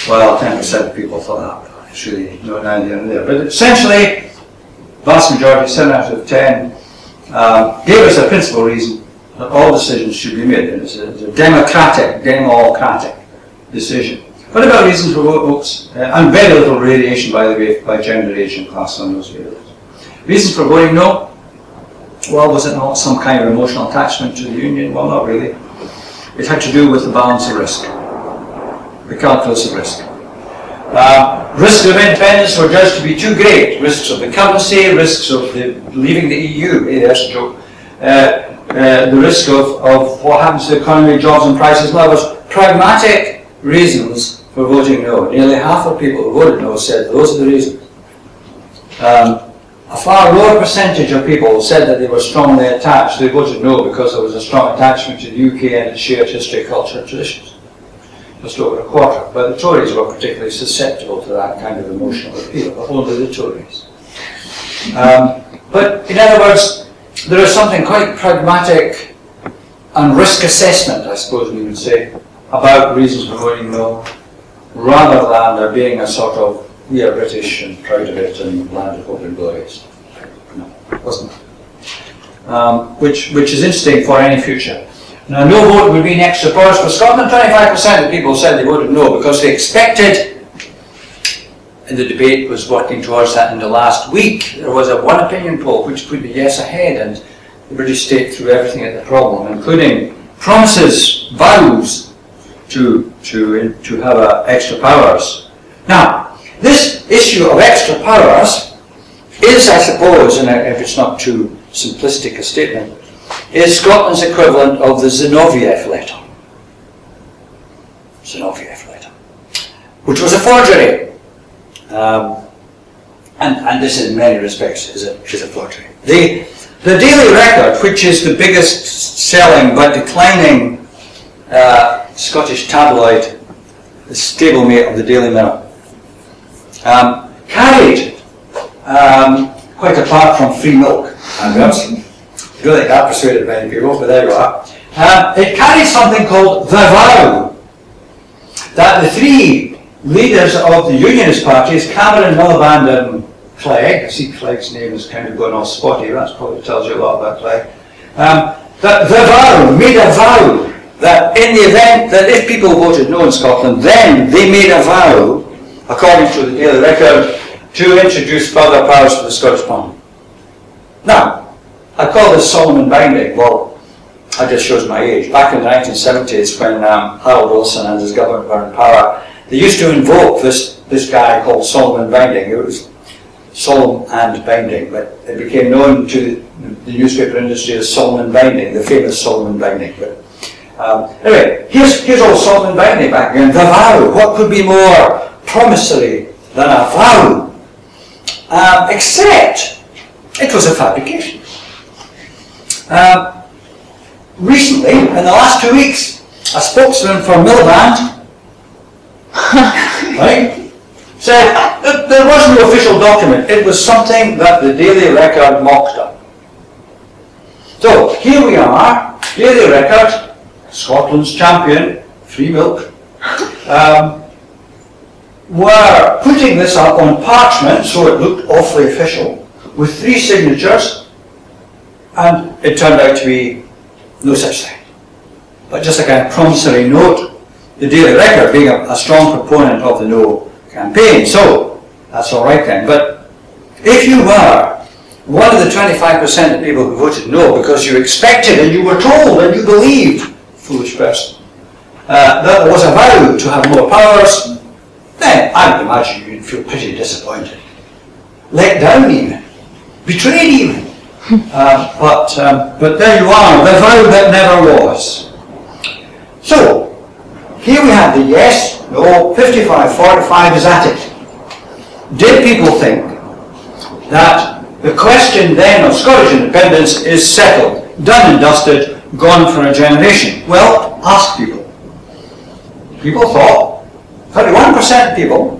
Well, 10% of people thought that. It's really no here there. But essentially, vast majority, 7 out of 10, uh, gave us a principal reason that all decisions should be made. It's a, it's a democratic, democratic decision. What about reasons for votes? Uh, and very little radiation, by the way, by gender, age, and class on those variables. Reasons for voting no? Well, was it not some kind of emotional attachment to the union? Well, not really. It had to do with the balance of risk, the calculus of risk. Uh, risks of independence were judged to be too great. Risks of incumbency, risks of the, leaving the EU, hey, that's a joke. Uh, uh, the risk of, of what happens to the economy, jobs and prices. Now, there was pragmatic reasons for voting no. Nearly half of people who voted no said those are the reasons. Um, a far lower percentage of people said that they were strongly attached. They voted no because there was a strong attachment to the UK and its shared history, culture, and traditions. Just over a quarter. But the Tories were particularly susceptible to that kind of emotional appeal, but only the Tories. Um, but in other words, there is something quite pragmatic and risk assessment, I suppose we would say, about reasons for voting no, rather than there being a sort of we are British and proud of it and land of hope and glories. No, it wasn't. Um, which, which is interesting for any future. Now, no vote would be an extra bonus for Scotland. 25% of people said they voted no because they expected, and the debate was working towards that in the last week, there was a one opinion poll which put the yes ahead, and the British state threw everything at the problem, including promises, vows to, to, to have uh, extra powers. Now, this issue of extra powers is, I suppose, and if it's not too simplistic a statement, is Scotland's equivalent of the Zinoviev letter. Zinoviev letter, which was a forgery. Um, and, and this, in many respects, is a, is a forgery. The, the Daily Record, which is the biggest selling but declining uh, Scottish tabloid, the stablemate of the Daily Mirror, um, carried, um, quite apart from free milk, and I don't think that persuaded many people, but there you are. Um, it carried something called the vow that the three leaders of the Unionist parties, Cameron, Miliband, and Clegg, I see Clegg's name is kind of going all spotty, that probably tells you a lot about Clegg. Um, the, the vow, made a vow that in the event that if people voted no in Scotland, then they made a vow, according to the Daily Record, to introduce further powers to the Scottish Parliament. Now, I call this Solomon binding. Well, that just shows my age. Back in the 1970s, when um, Harold Wilson and his government were in power, they used to invoke this, this guy called Solomon Binding. It was solemn and binding, but it became known to the newspaper industry as Solomon Binding, the famous Solomon Binding. But um, anyway, here's, here's old Solomon Binding back again. The vow. What could be more promissory than a vow? Um, except it was a fabrication. Um, recently, in the last two weeks, a spokesman for Miliband, right, said that there was no official document. It was something that the Daily Record mocked up. So here we are, Daily Record, Scotland's champion, free milk. Um, were putting this up on parchment so it looked awfully official with three signatures and it turned out to be no such thing. But just a kind of promissory note, the Daily Record being a, a strong proponent of the no campaign. So that's all right then. But if you were one of the 25% of people who voted no because you expected and you were told and you believed, foolish person, uh, that there was a vow to have more powers, then I would imagine you'd feel pretty disappointed. Let down even. Betrayed even. uh, but, um, but there you are, the vow that never was. So, here we have the yes, no, 55, 45 is at it. Did people think that the question then of Scottish independence is settled, done and dusted, gone for a generation? Well, ask people. People thought 31% of people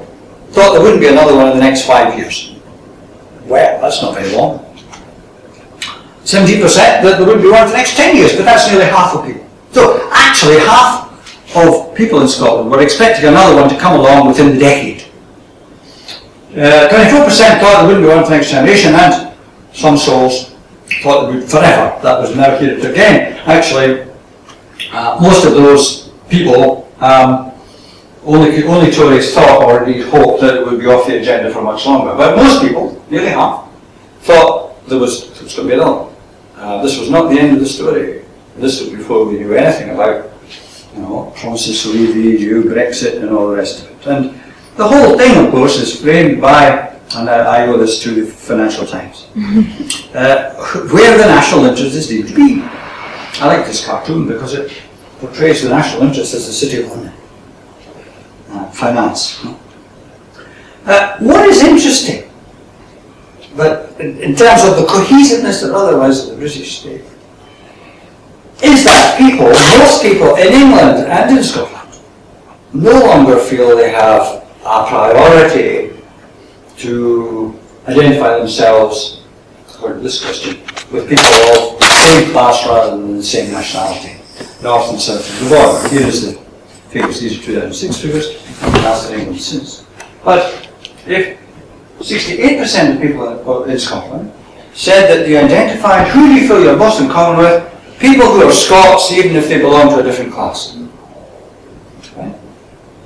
thought there wouldn't be another one in the next five years. Well, that's not very long. 70% that there wouldn't be one for the next 10 years, but that's nearly half of people. So actually half of people in Scotland were expecting another one to come along within the decade. Uh, 24% thought there wouldn't be one for the next generation, and some souls thought it would forever. That was never heard again. Actually, uh, most of those people um, only, only Tories thought or indeed hoped that it would be off the agenda for much longer. But most people, nearly half, thought there was, there was going to be another uh, this was not the end of the story. This was before we knew anything about you know, promises to leave the EU, Brexit, and all the rest of it. And the whole thing, of course, is framed by, and I, I owe this to the Financial Times, uh, where the national interest is deemed to be. I like this cartoon because it portrays the national interest as the city of London uh, finance. Uh, what is interesting, but in, in, terms of the cohesiveness and otherwise of the British state, is that people, most people in England and in Scotland, no longer feel they have a priority to identify themselves, according to this question, with people of the same class rather than the same nationality, north and south of the border. Here is the figures, these are 2006 figures, and in England since. But if 68% of people uh, in Scotland said that they identified who do you feel you're most in common with, people who are Scots, even if they belong to a different class.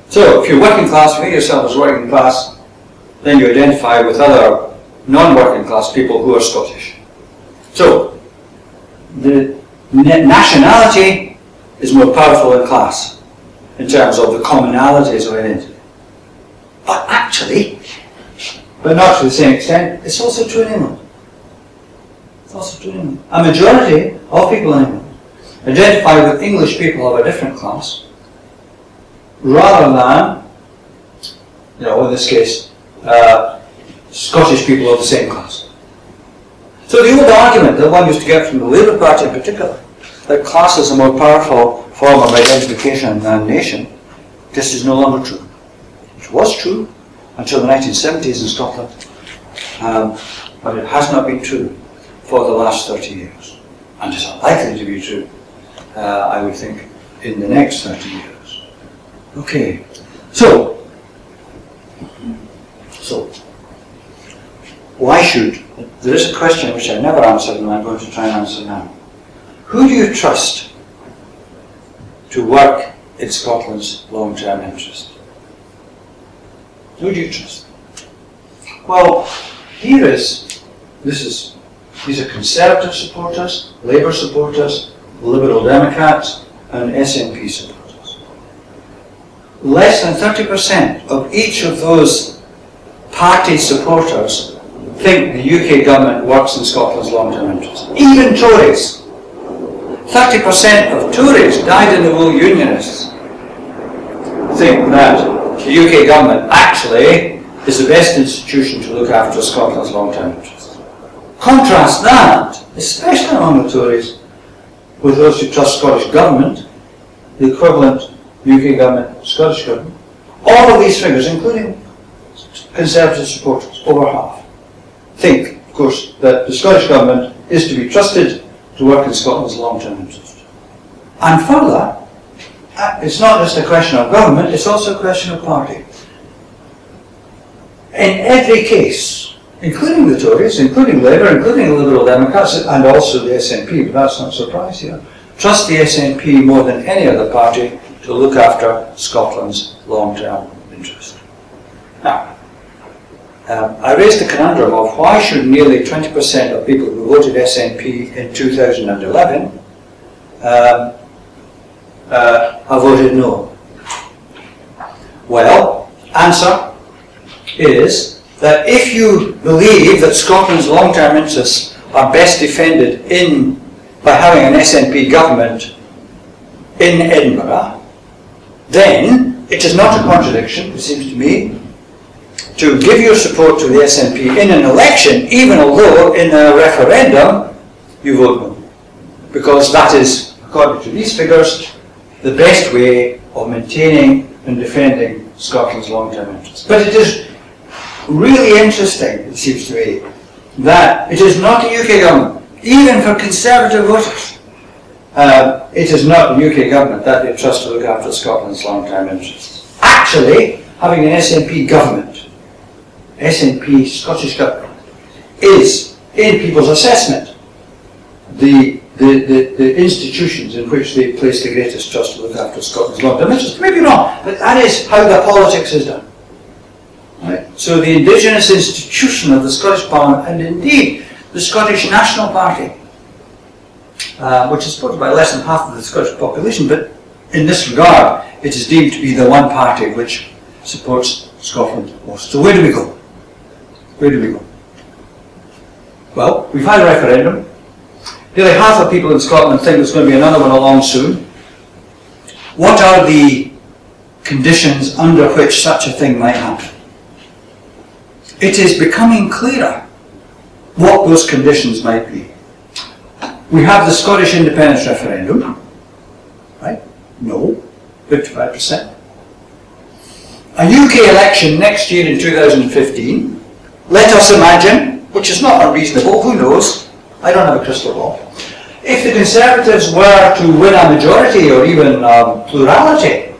So if you're working class, you think yourself as working class, then you identify with other non-working class people who are Scottish. So the nationality is more powerful than class in terms of the commonalities of identity. But actually, but not to the same extent, it's also true in England. It's also true in England. A majority of people in England identify with English people of a different class rather than, you know, in this case, uh, Scottish people of the same class. So the old argument that one used to get from the Labour Party in particular, that class is a more powerful form of identification than nation, this is no longer true. It was true until the 1970s in Scotland, um, but it has not been true for the last 30 years, and is unlikely to be true, uh, I would think, in the next 30 years. Okay, so, so, why should, there is a question which I never answered and I'm going to try and answer now. Who do you trust to work in Scotland's long-term interest? Who do you trust? Well, here is, this is, these are Conservative supporters, Labour supporters, Liberal Democrats, and SNP supporters. Less than 30% of each of those party supporters think the UK government works in Scotland's long-term interest. Even Tories. 30% of Tories, dyed-in-the-wool unionists, think that the UK government actually is the best institution to look after Scotland's long-term interests. Contrast that, especially among the Tories, with those who trust Scottish government, the equivalent UK government, Scottish government. All of these figures, including Conservative supporters, over half, think, of course, that the Scottish government is to be trusted to work in Scotland's long-term interest. And further, uh, it's not just a question of government, it's also a question of party. In every case, including the Tories, including Labour, including the Liberal Democrats, and also the SNP, but that's not a surprise here, trust the SNP more than any other party to look after Scotland's long-term interest. Now, um, I raised the conundrum of why should nearly 20% of people who voted SNP in 2011 um, uh, have voted no? Well, answer is that if you believe that Scotland's long-term interests are best defended in by having an SNP government in Edinburgh, then it is not a contradiction, it seems to me, to give your support to the SNP in an election, even although in a referendum you vote no. Because that is, according to these figures, the best way of maintaining and defending Scotland's long-term interests. But it is really interesting, it seems to me, that it is not the UK government, even for Conservative voters, uh, it is not the UK government that they trust to look after Scotland's long-term interests. Actually, having an SNP government SNP Scottish Government is, in people's assessment, the, the, the, the, institutions in which they place the greatest trust to look after Scotland's long-term interests. Maybe not, but that is how the politics is done. Right? So the indigenous institution of the Scottish Parliament, and indeed the Scottish National Party, uh, which is supported by less than half of the Scottish population, but in this regard, it is deemed to be the one party which supports Scotland most. So where do we go? Where do we go? Well, we've had a referendum. Nearly half of people in Scotland think there's going to be another one along soon. What are the conditions under which such a thing might happen? It is becoming clearer what those conditions might be. We have the Scottish independence referendum, right? No, 55%. A UK election next year in 2015, let us imagine, which is not unreasonable, who knows? I don't have a crystal ball. If the Conservatives were to win a majority or even um, plurality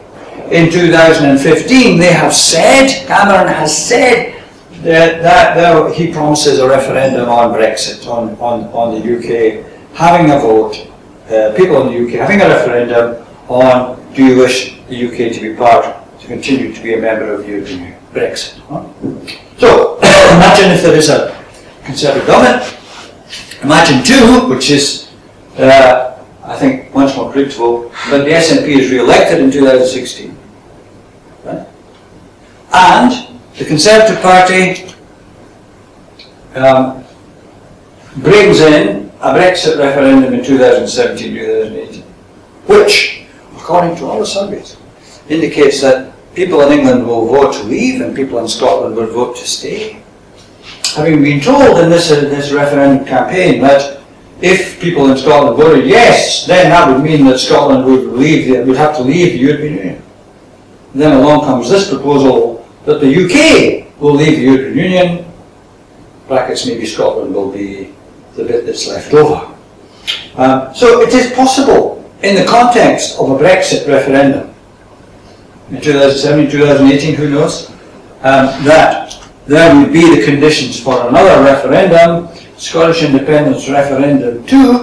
in 2015, they have said, Cameron has said, that, that, he promises a referendum on Brexit, on, on, on the UK, having a vote, uh, people in the UK having a referendum on do you wish the UK to be part, to continue to be a member of the European Brexit. Huh? So, imagine if there is a Conservative government. Imagine two, which is, uh, I think, much more predictable, but the SNP is re-elected in 2016. Right? And the Conservative Party um, brings in a Brexit referendum in 2017-2018, which, according to all the surveys, indicates that people in England will vote to leave and people in Scotland will vote to stay. Having been told in this, this referendum campaign that if people in Scotland voted yes, then that would mean that Scotland would leave, would have to leave the European Union. And then along comes this proposal that the UK will leave the European Union, brackets maybe Scotland will be the bit that's left over. Um, so it is possible in the context of a Brexit referendum in 2017, 2018, who knows, um, that there would be the conditions for another referendum, Scottish Independence Referendum 2,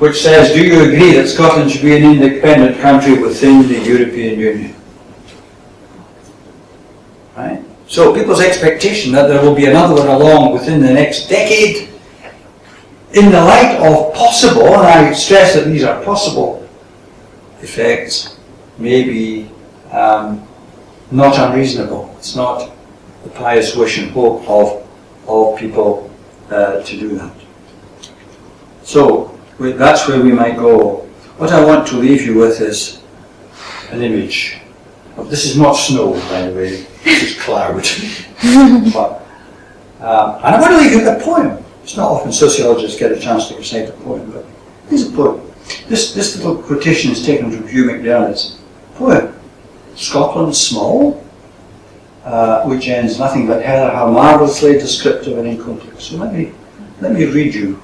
which says, do you agree that Scotland should be an independent country within the European Union? Right? So people's expectation that there will be another one along within the next decade, in the light of possible, and I stress that these are possible effects, may be um, not unreasonable. It's not the pious wish and hope of, of people uh, to do that. So that's where we might go. What I want to leave you with is an image. This is not snow, by the way. This is cloud. but, um, and I want to leave you with a poem. It's not often sociologists get a chance to recite a poem, but here's a poem. This, this little quotation is taken from Hugh MacDiarmid's poem. Scotland small, uh, which ends nothing but Heather, how marvellously descriptive and incomplete. So let me, let me read you,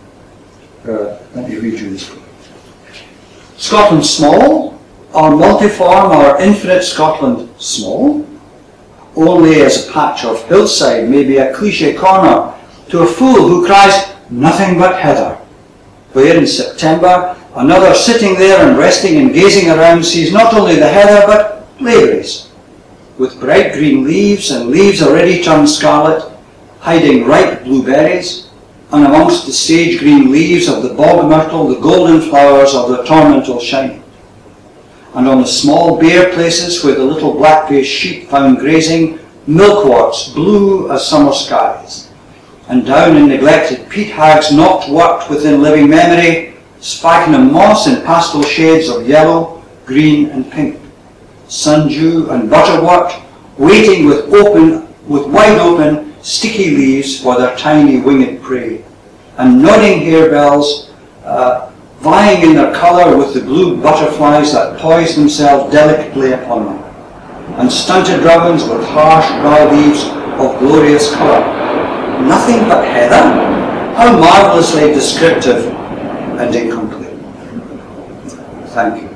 uh, let me read you this book. Scotland small, or multiform or infinite Scotland small, only as a patch of hillside, maybe a cliche corner, to a fool who cries, nothing but Heather. Where in September, another sitting there and resting and gazing around sees not only the heather, but blaeberries with bright green leaves and leaves already turned scarlet, hiding ripe blueberries, and amongst the sage green leaves of the bog myrtle the golden flowers of the tormentil shine. And on the small bare places where the little black-faced sheep found grazing, milkworts blue as summer skies. And down in neglected peat hags not worked within living memory, sphagnum moss in pastel shades of yellow, green and pink sundew and butterwort, waiting with open, with wide open, sticky leaves for their tiny winged prey, and nodding harebells, uh, vying in their colour with the blue butterflies that poise themselves delicately upon them, and stunted rowans with harsh dry leaves of glorious colour. Nothing but heather? How marvellously descriptive and incomplete. Thank you.